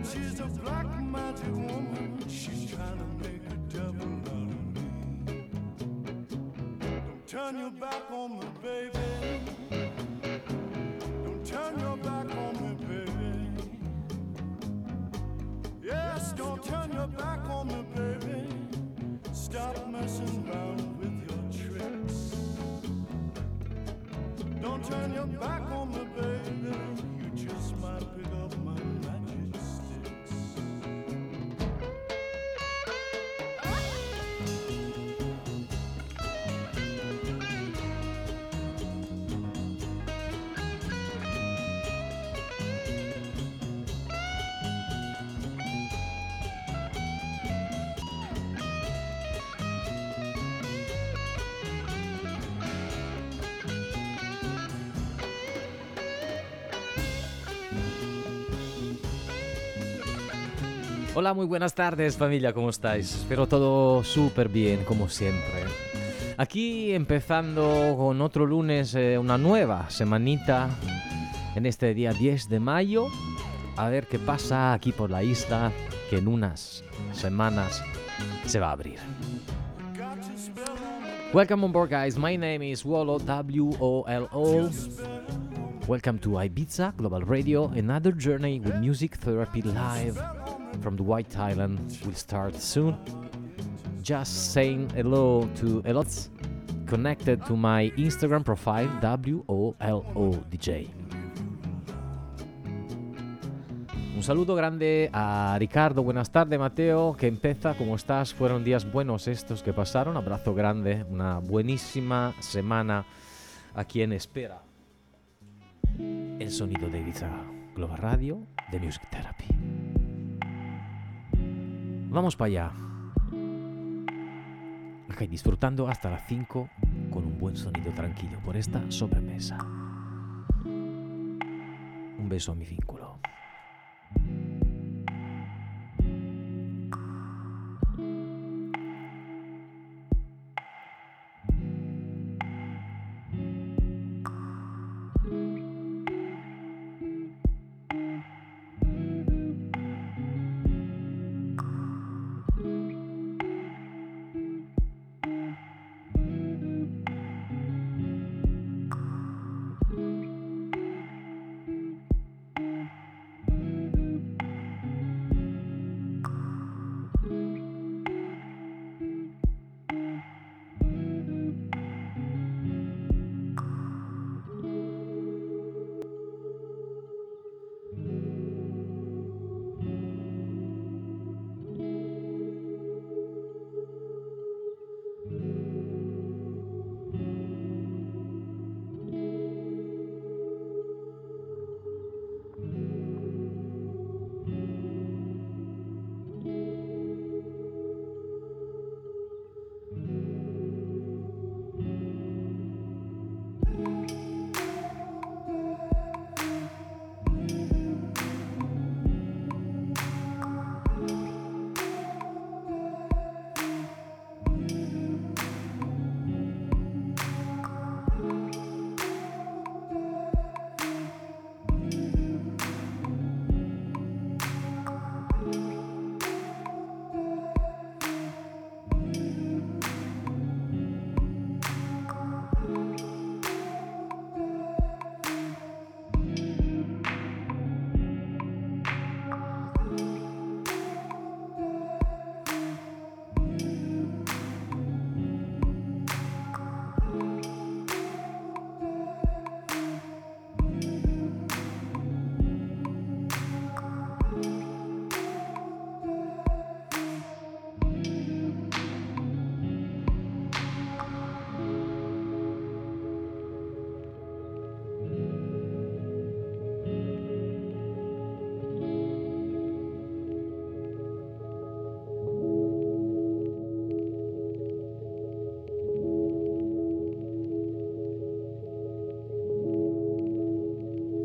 That she's a black magic woman, she's trying to make a devil out of me. Don't turn your back on me, baby. Don't turn your back on me, baby. Yes, don't turn your back on me, baby. Stop messing around with your tricks. Don't turn your back on me, baby. Hola, muy buenas tardes familia, ¿cómo estáis? Espero todo súper bien, como siempre. Aquí empezando con otro lunes, eh, una nueva semanita en este día 10 de mayo. A ver qué pasa aquí por la isla, que en unas semanas se va a abrir. Welcome on board, guys. My name is Wolo, W-O-L-O. Welcome to Ibiza Global Radio, another journey with music therapy live from the White Island will start soon. Just saying hello to a lot connected to my Instagram profile WOLO DJ. Un saludo grande a Ricardo, buenas tardes Mateo, que empieza, ¿cómo estás? Fueron días buenos estos que pasaron, abrazo grande, una buenísima semana aquí en espera. El sonido de Ibiza Global Radio de Music Therapy. Vamos para allá. Ok, disfrutando hasta las 5 con un buen sonido tranquilo por esta sobremesa. Un beso a mi vínculo.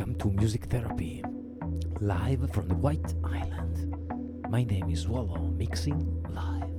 Welcome to Music Therapy, live from the White Island. My name is Wallow, mixing live.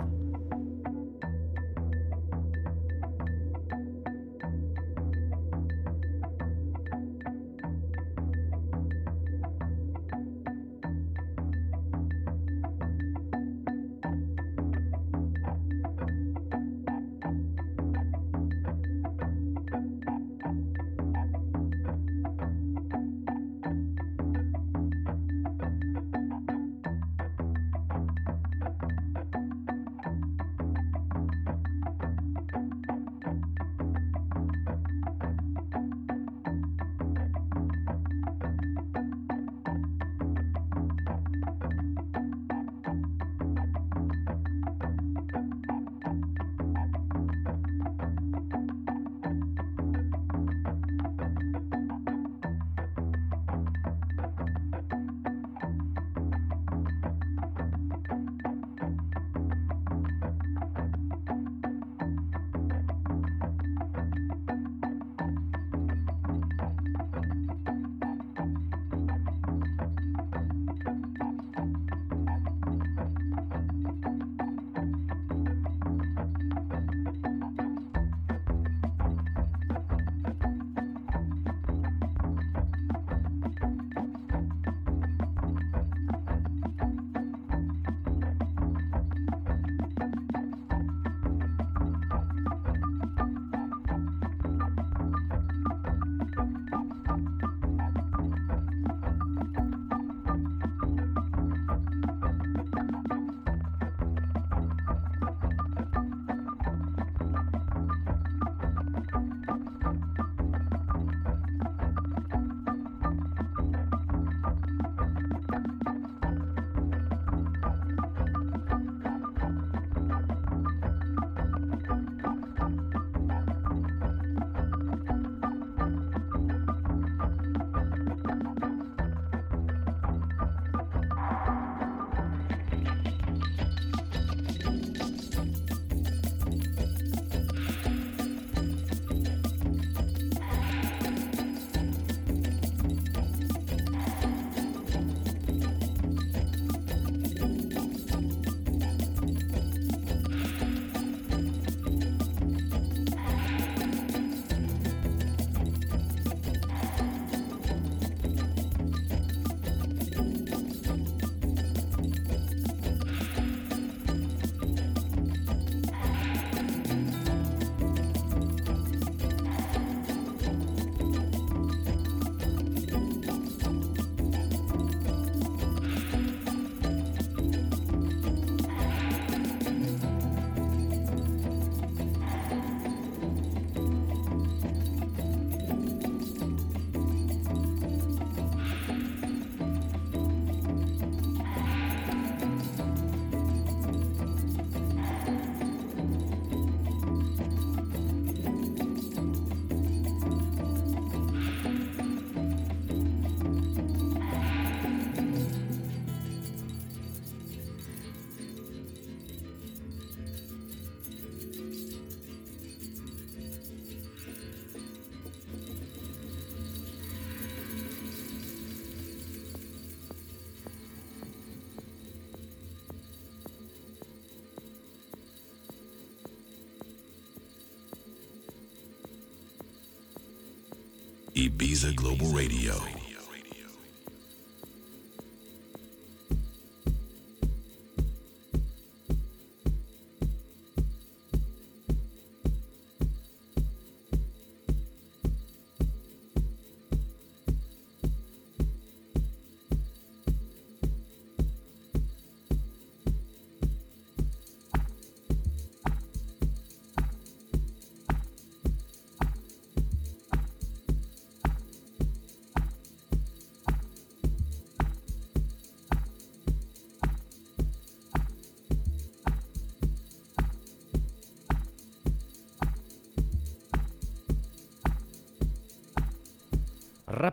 Global Radio.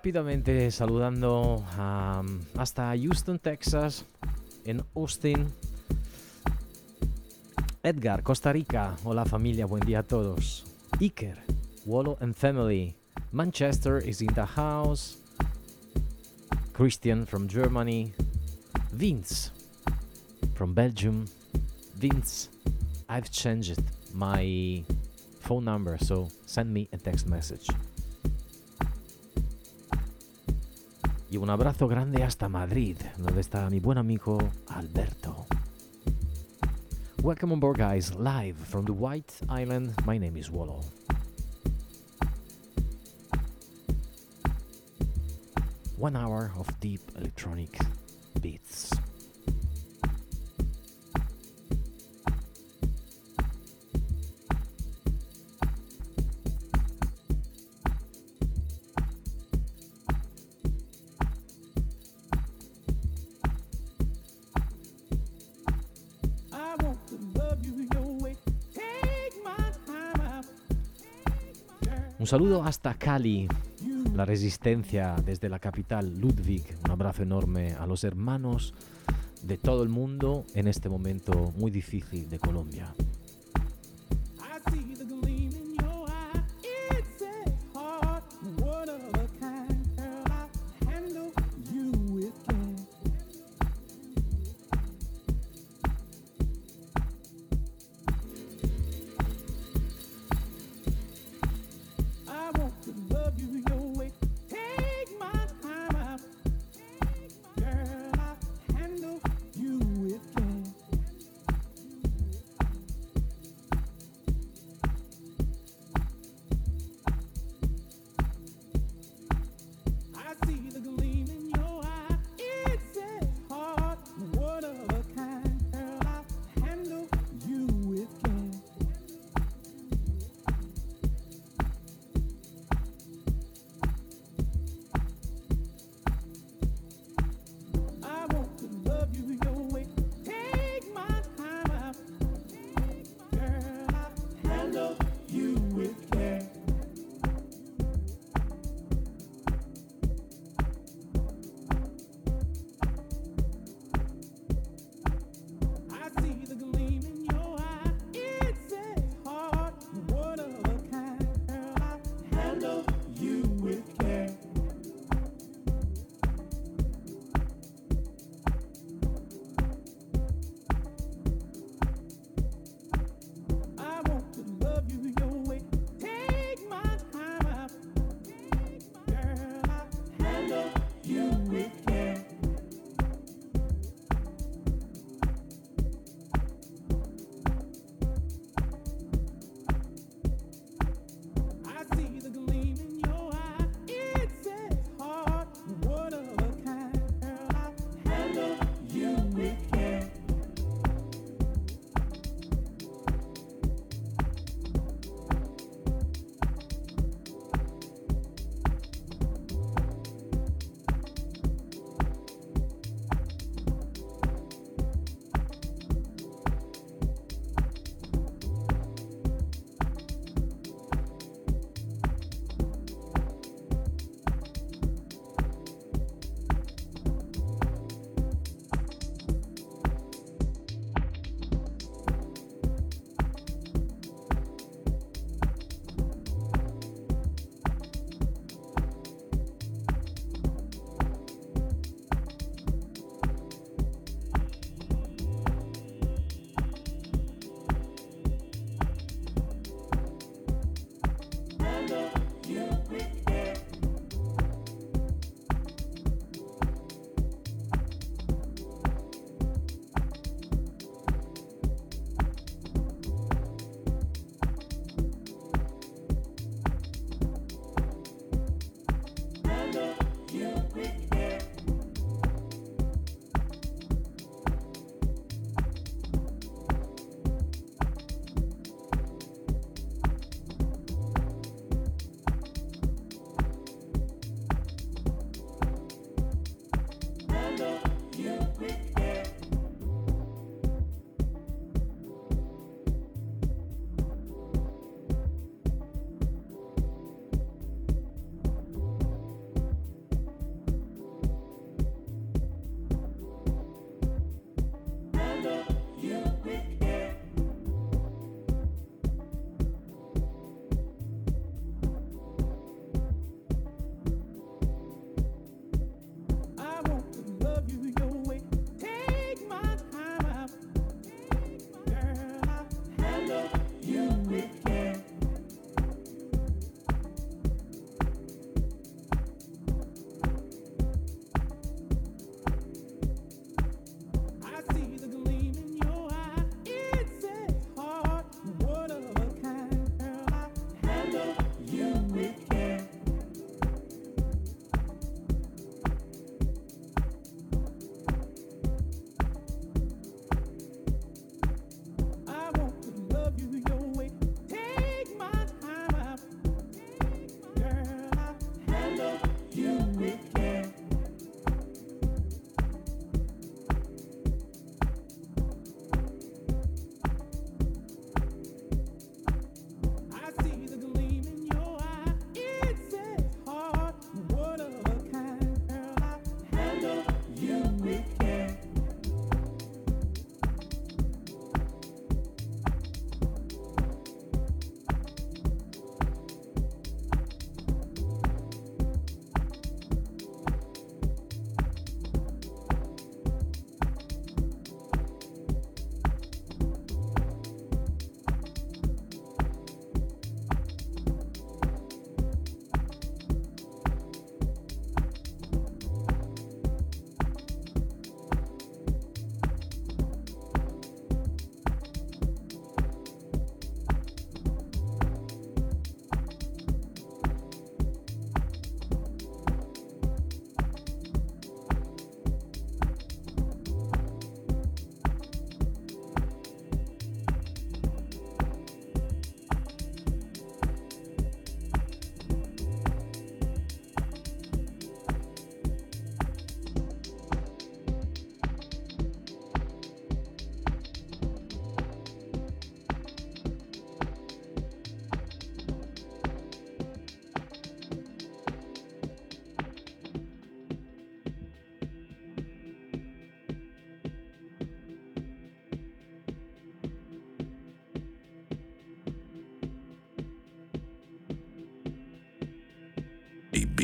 Rápidamente saludando a- hasta Houston, Texas, en Austin. Edgar, Costa Rica. Hola familia, buen día a todos. Iker, Wallow and Family. Manchester is in the house. Christian from Germany, Vince from Belgium. Vince, I've changed my phone number, so send me a text message. Y un abrazo grande hasta Madrid, donde está mi buen amigo Alberto. Welcome on board, guys, live from the White Island. My name is Wallo. One hour of deep electronic beats. Saludo hasta Cali, la resistencia desde la capital Ludwig. Un abrazo enorme a los hermanos de todo el mundo en este momento muy difícil de Colombia.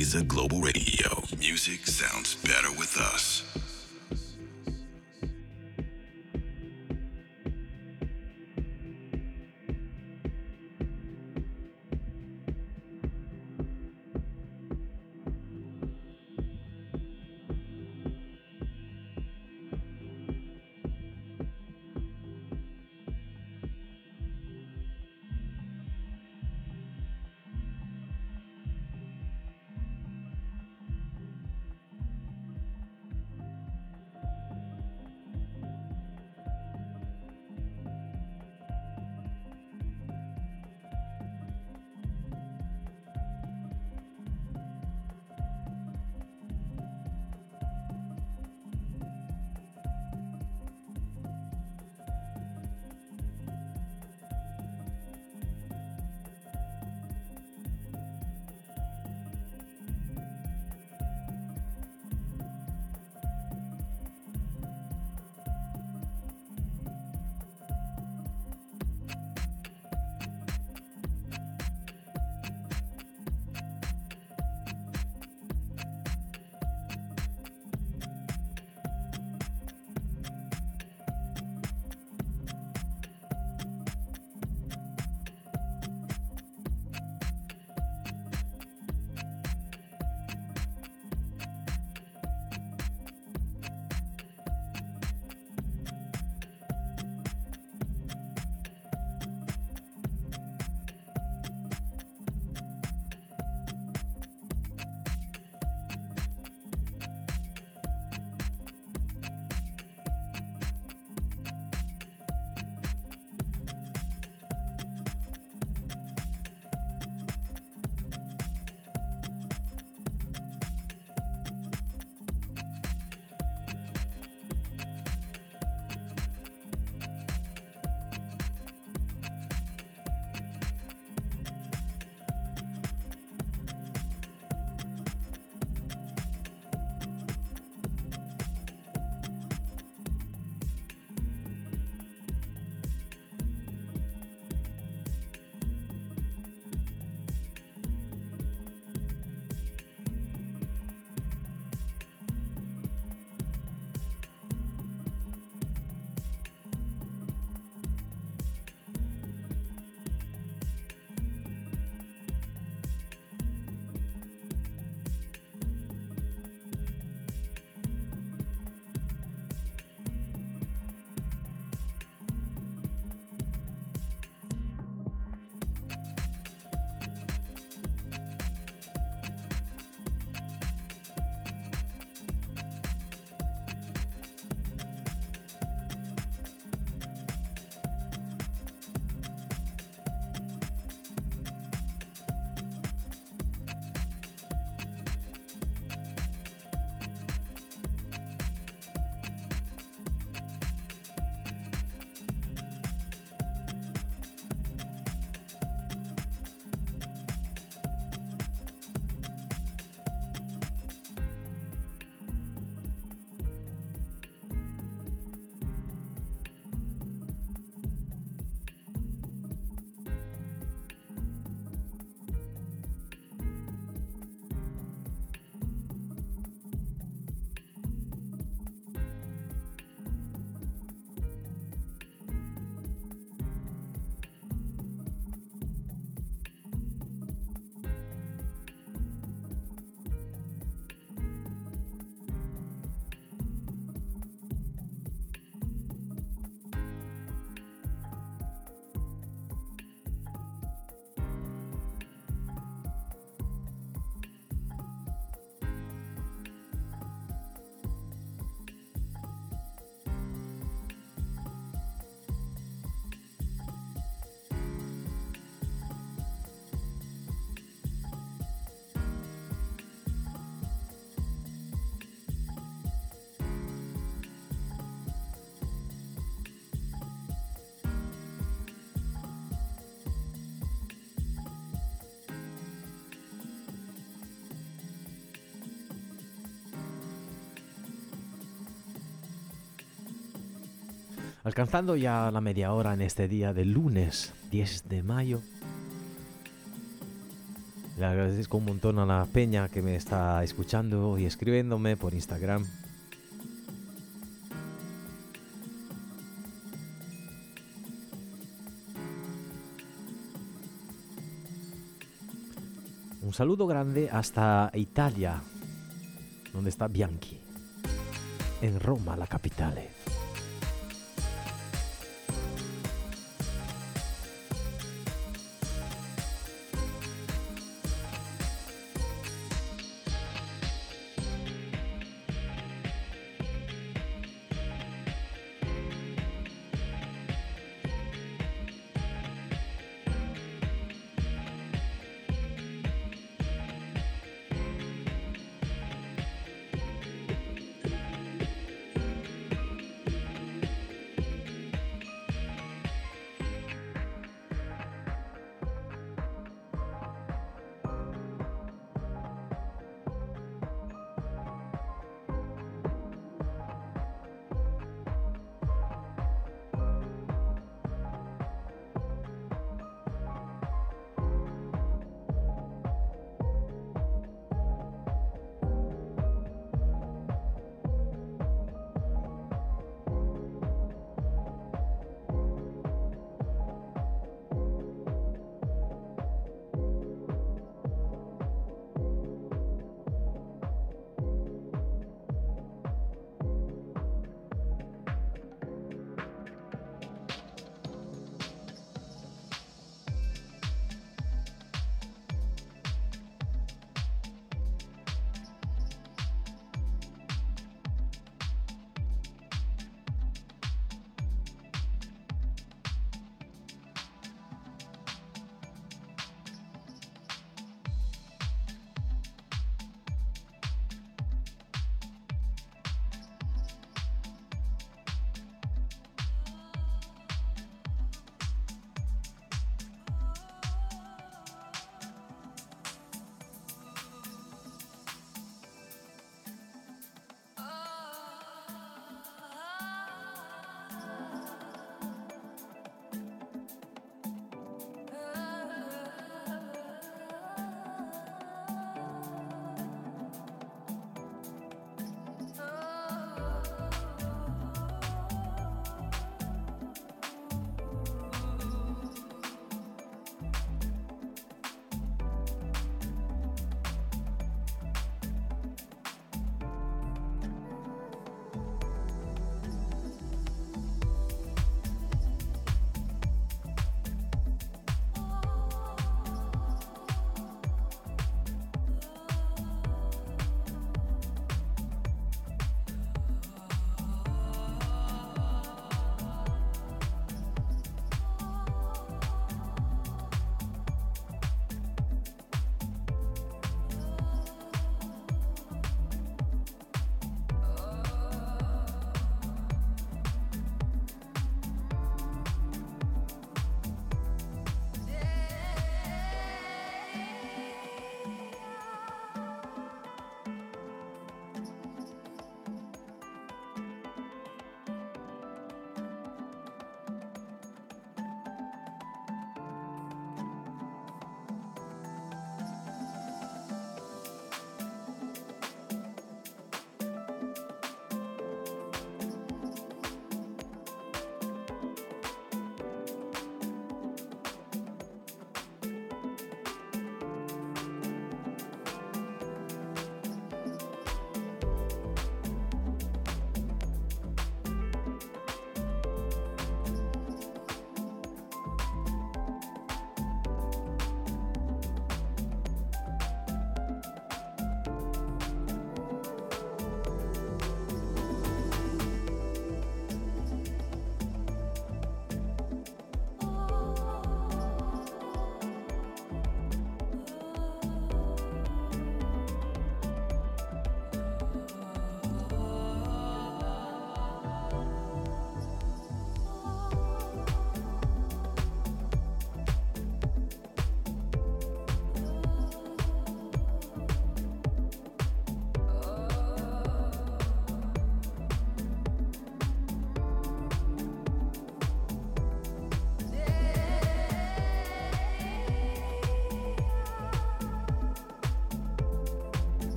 Ibiza Global Radio. Music sounds better with us. Alcanzando ya la media hora en este día del lunes 10 de mayo Le agradezco un montón a la peña que me está escuchando y escribiéndome por Instagram. Un saludo grande hasta Italia, donde está Bianchi, en Roma, la capitale.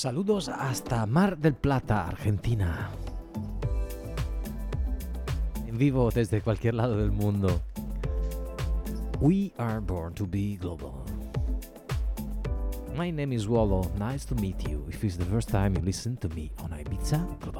Saludos hasta Mar del Plata, Argentina. En vivo desde cualquier lado del mundo. We are born to be global. My name is Wallo. Nice to meet you. If it's the first time you listen to me on Ibiza Global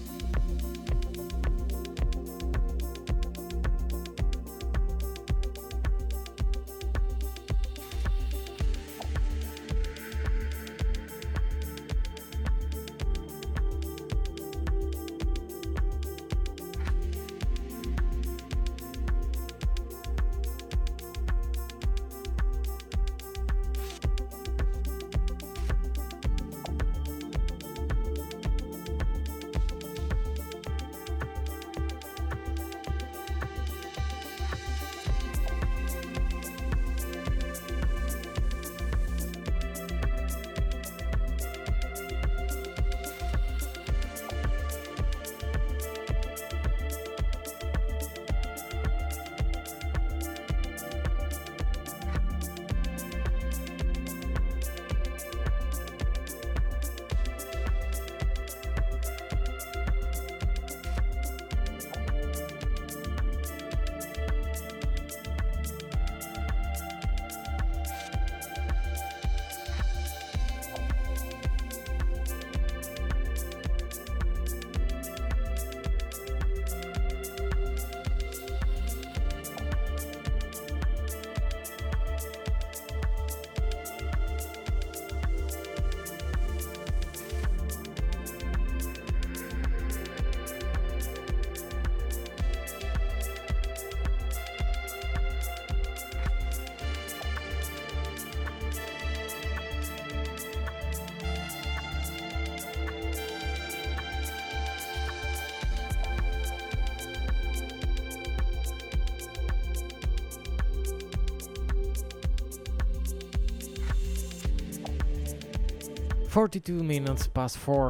Forty-two minutes past four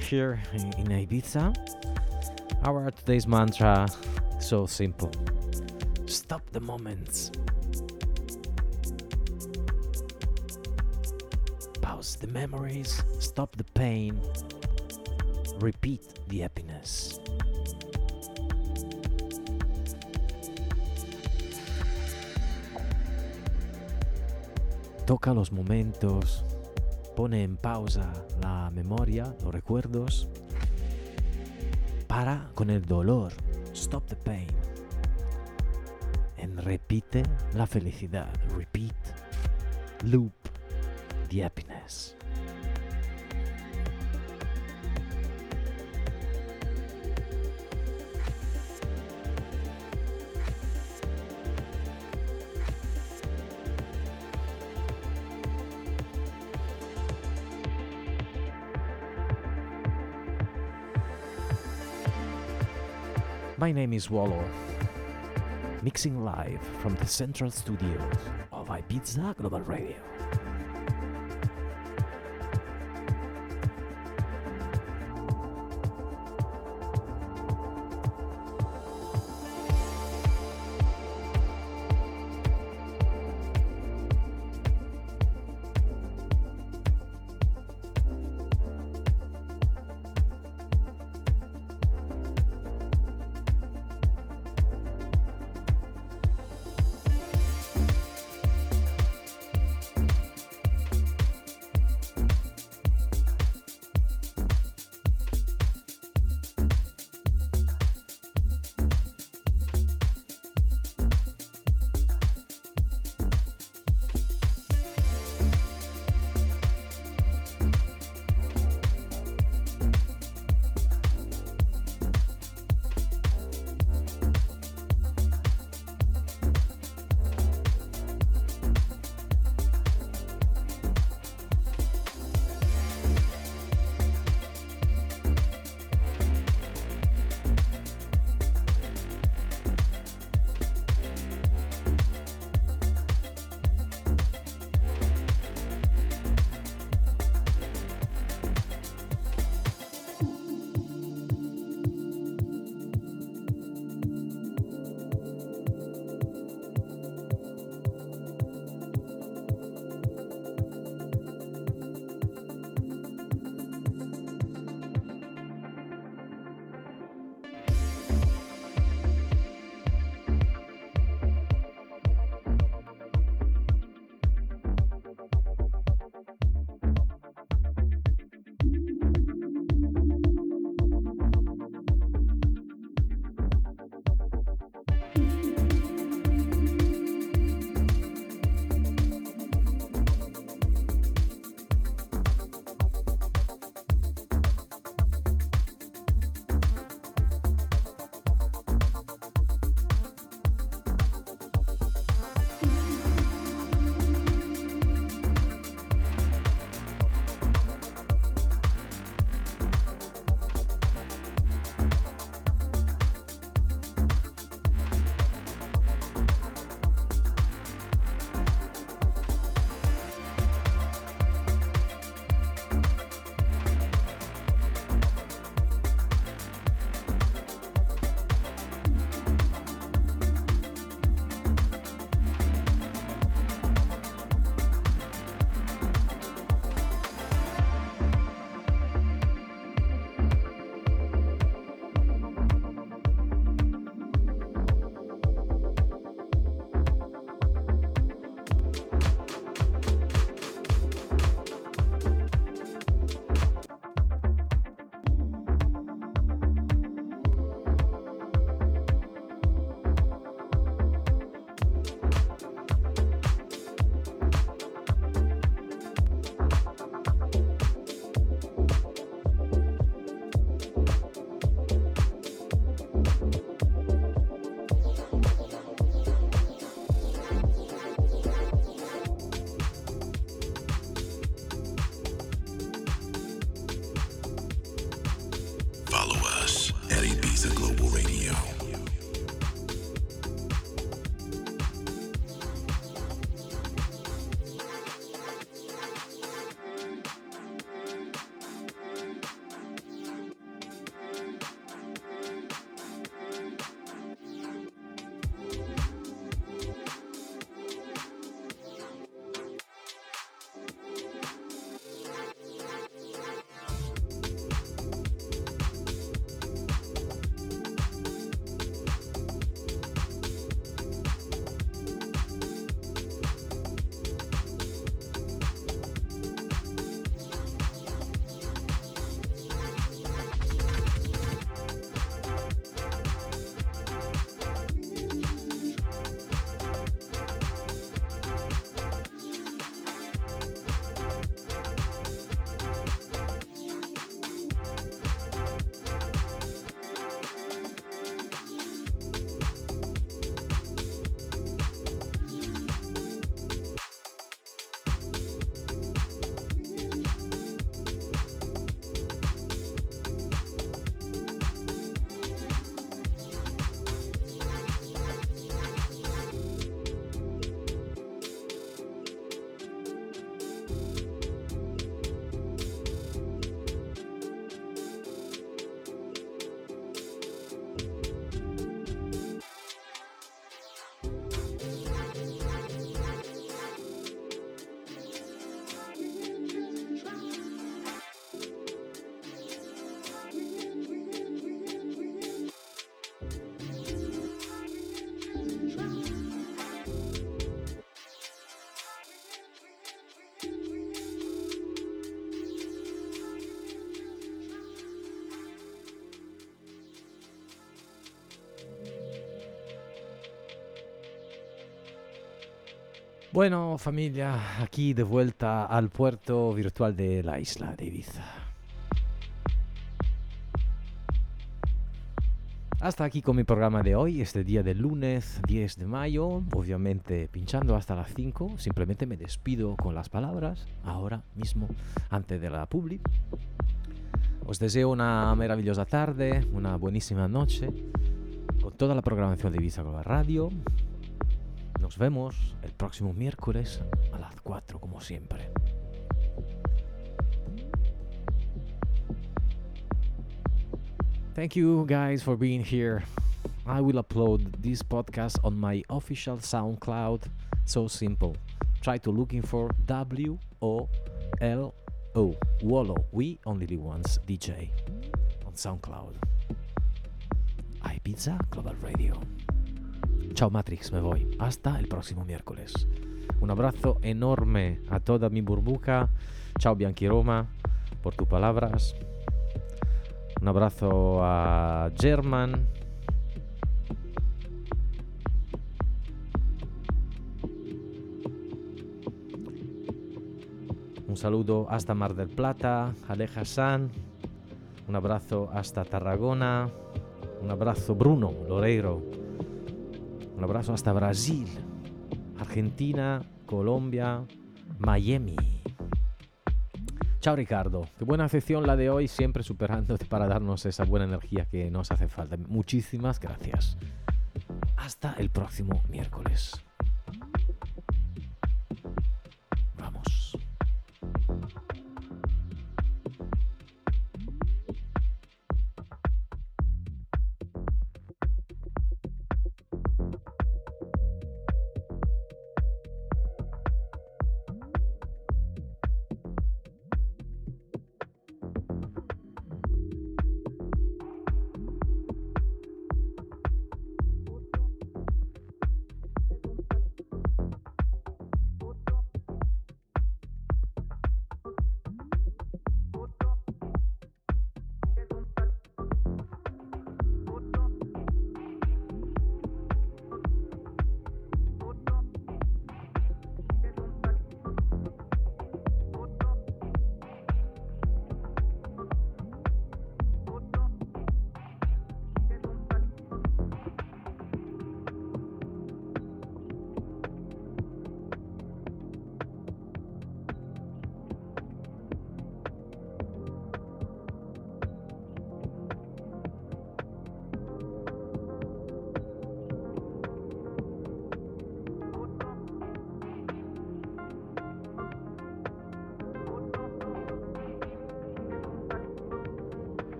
here in, in Ibiza. Our today's mantra so simple. Stop the moments. Pause the memories, stop the pain, repeat the happiness. Toca los momentos, pone en pausa la memoria, los recuerdos. Para con el dolor. Stop the pain. And repite la felicidad. Repeat. Loop My name is Wallo, mixing live from the central studios of Ibiza Global Radio. Bueno, familia, aquí de vuelta al puerto virtual de la isla de Ibiza. Hasta aquí con mi programa de hoy, este día de lunes 10 de mayo, obviamente pinchando hasta las 5, simplemente me despido con las palabras, ahora mismo, antes de la publi. Os deseo una maravillosa tarde, una buenísima noche, con toda la programación de Ibiza Global Radio. Nos vemos el próximo miércoles a las 4, como siempre. Thank you guys for being here. I will upload this podcast on my official SoundCloud. So simple. Try to looking for W O L O Wallo. We only live once DJ on SoundCloud. Ibiza Global Radio. Ciao Matrix, me voy. Hasta el próximo miércoles. Un abrazo enorme a toda mi burbuja. Ciao Bianchi Roma por tus palabras. Un abrazo a German. Un saludo hasta Mar del Plata, Aleja San. Un abrazo hasta Tarragona. Un abrazo Bruno Loreiro. Un abrazo hasta Brasil, Argentina, Colombia, Miami. Chao Ricardo, qué buena sesión la de hoy, siempre superándote para darnos esa buena energía que nos hace falta. Muchísimas gracias. Hasta el próximo miércoles.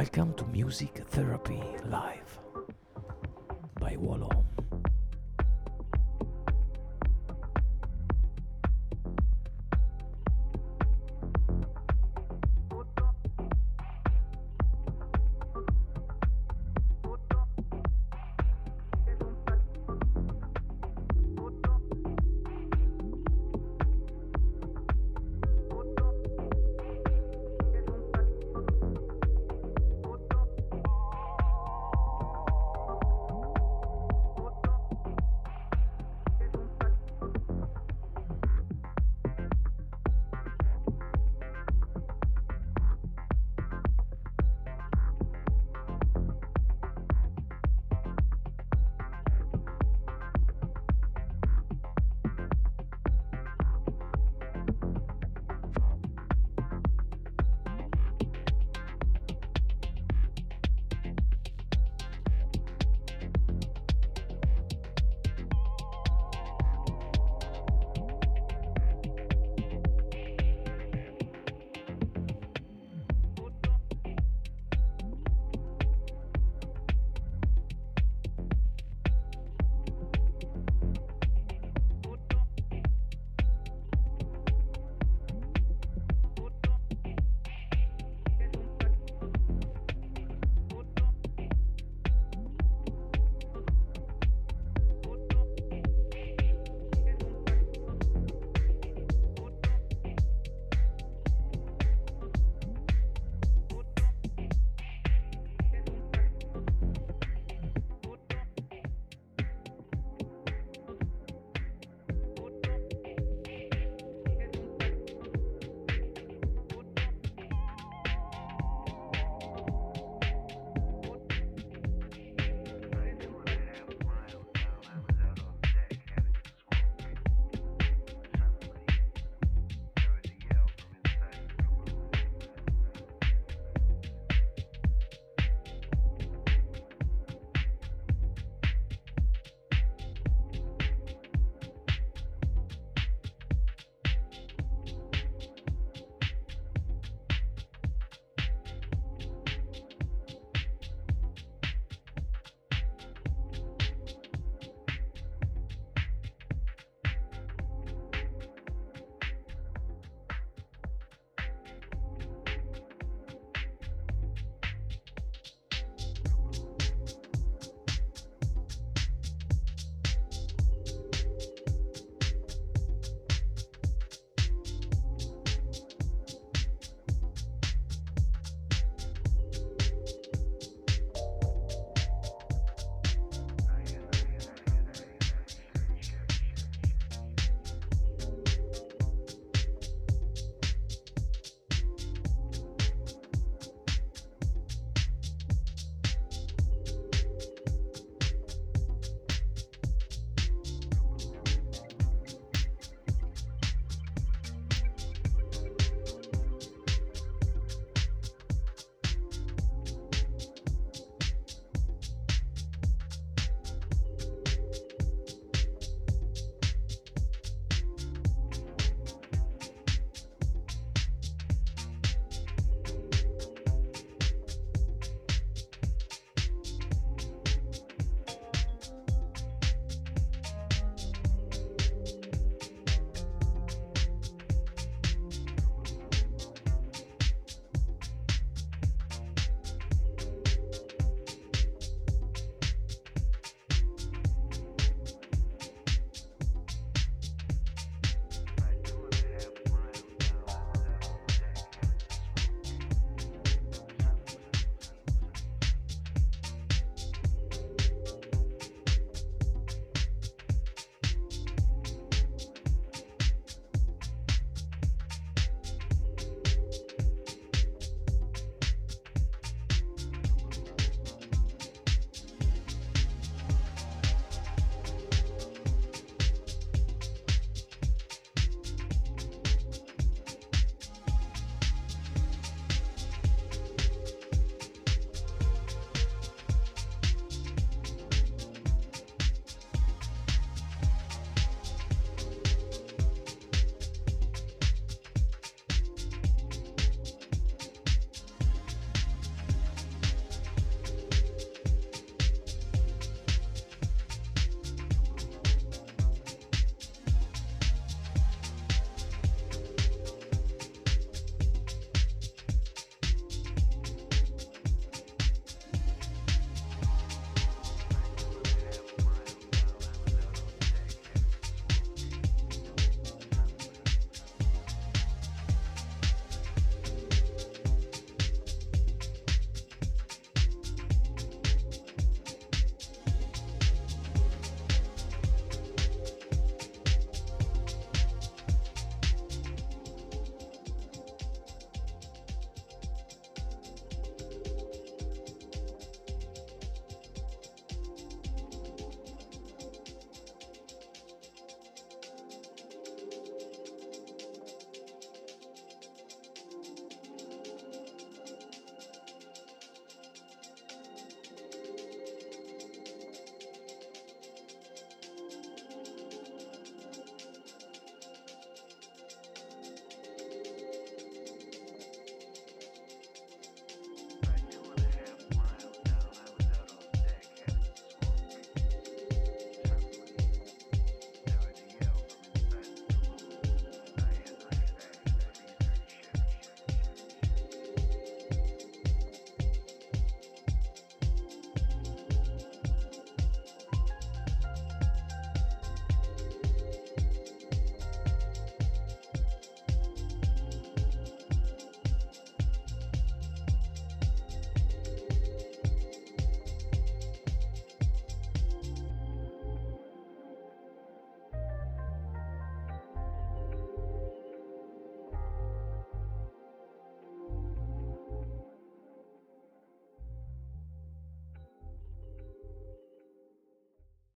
Welcome to Music Therapy Live by Wallo.